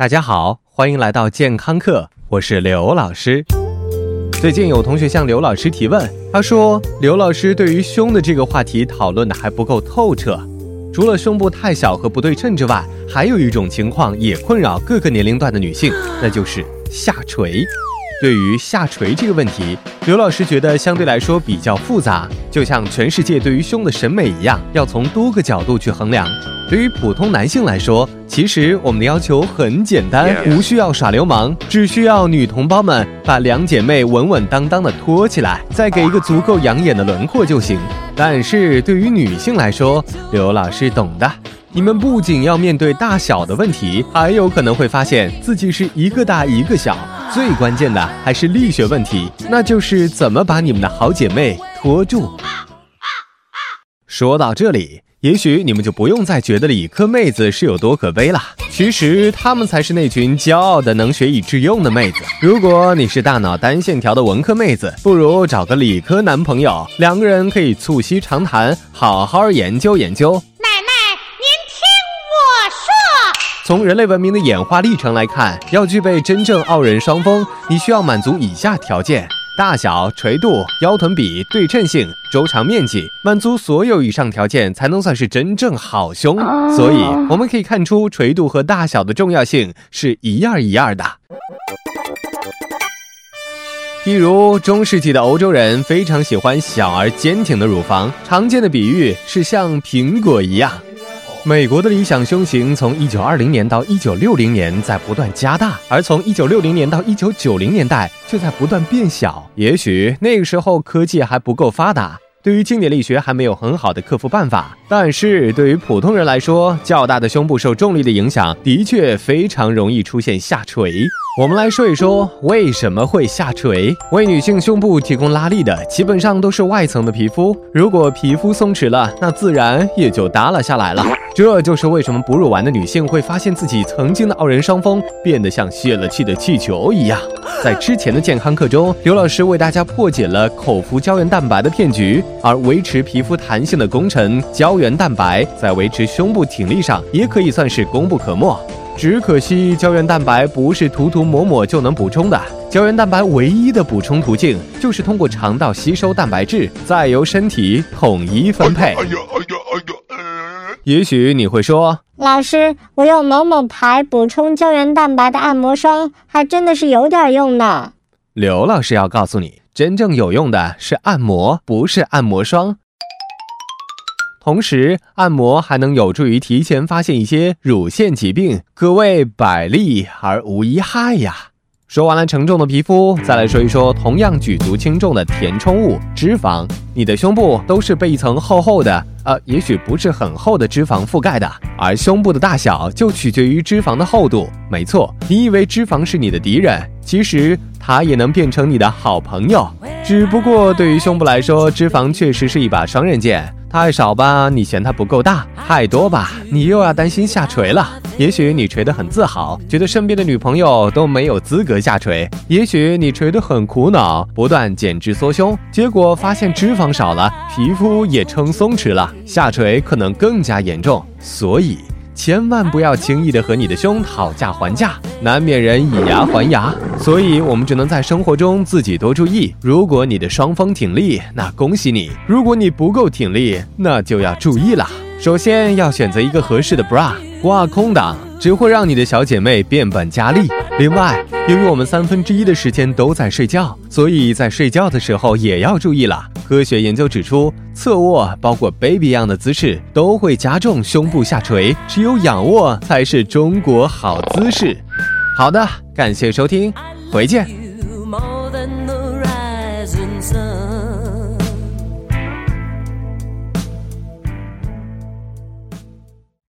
大家好，欢迎来到健康课，我是刘老师。最近有同学向刘老师提问，他说刘老师对于胸的这个话题讨论的还不够透彻。除了胸部太小和不对称之外，还有一种情况也困扰各个年龄段的女性，那就是下垂。对于下垂这个问题，刘老师觉得相对来说比较复杂，就像全世界对于胸的审美一样，要从多个角度去衡量。对于普通男性来说，其实我们的要求很简单，无需要耍流氓，只需要女同胞们把两姐妹稳稳当当的托起来，再给一个足够养眼的轮廓就行。但是对于女性来说，刘老师懂的。你们不仅要面对大小的问题，还有可能会发现自己是一个大一个小。最关键的还是力学问题，那就是怎么把你们的好姐妹拖住。说到这里，也许你们就不用再觉得理科妹子是有多可悲了。其实她们才是那群骄傲的能学以致用的妹子。如果你是大脑单线条的文科妹子，不如找个理科男朋友，两个人可以促膝长谈，好好研究研究。从人类文明的演化历程来看，要具备真正傲人双峰，你需要满足以下条件：大小、垂度、腰臀比、对称性、周长面积。满足所有以上条件，才能算是真正好胸。所以我们可以看出，垂度和大小的重要性是一样一样的。譬如中世纪的欧洲人非常喜欢小而坚挺的乳房，常见的比喻是像苹果一样。美国的理想胸型从一九二零年到一九六零年在不断加大，而从一九六零年到一九九零年代却在不断变小。也许那个时候科技还不够发达，对于经典力学还没有很好的克服办法。但是对于普通人来说，较大的胸部受重力的影响，的确非常容易出现下垂。我们来说一说为什么会下垂。为女性胸部提供拉力的，基本上都是外层的皮肤。如果皮肤松弛了，那自然也就耷拉下来了。这就是为什么哺乳完的女性会发现自己曾经的傲人双峰变得像泄了气的气球一样。在之前的健康课中，刘老师为大家破解了口服胶原蛋白的骗局，而维持皮肤弹性的功臣胶原蛋白，在维持胸部挺立上也可以算是功不可没。只可惜胶原蛋白不是涂涂抹抹就能补充的，胶原蛋白唯一的补充途径就是通过肠道吸收蛋白质，再由身体统一分配。哎呀哎呀哎呀！也许你会说，老师，我用某某牌补充胶原蛋白的按摩霜，还真的是有点用呢。刘老师要告诉你，真正有用的是按摩，不是按摩霜。同时，按摩还能有助于提前发现一些乳腺疾病，可谓百利而无一害呀。说完了沉重的皮肤，再来说一说同样举足轻重的填充物——脂肪。你的胸部都是被一层厚厚的，呃，也许不是很厚的脂肪覆盖的，而胸部的大小就取决于脂肪的厚度。没错，你以为脂肪是你的敌人，其实它也能变成你的好朋友。只不过对于胸部来说，脂肪确实是一把双刃剑。太少吧，你嫌它不够大；太多吧，你又要担心下垂了。也许你垂得很自豪，觉得身边的女朋友都没有资格下垂；也许你垂得很苦恼，不断减脂缩胸，结果发现脂肪少了，皮肤也撑松弛了，下垂可能更加严重。所以。千万不要轻易的和你的胸讨价还价，难免人以牙还牙，所以我们只能在生活中自己多注意。如果你的双峰挺立，那恭喜你；如果你不够挺立，那就要注意了。首先要选择一个合适的 bra，挂空档只会让你的小姐妹变本加厉。另外，由于我们三分之一的时间都在睡觉，所以在睡觉的时候也要注意了。科学研究指出侧卧包括 baby 样的姿势都会加重胸部下垂只有仰卧才是中国好姿势。好的感谢收听回见。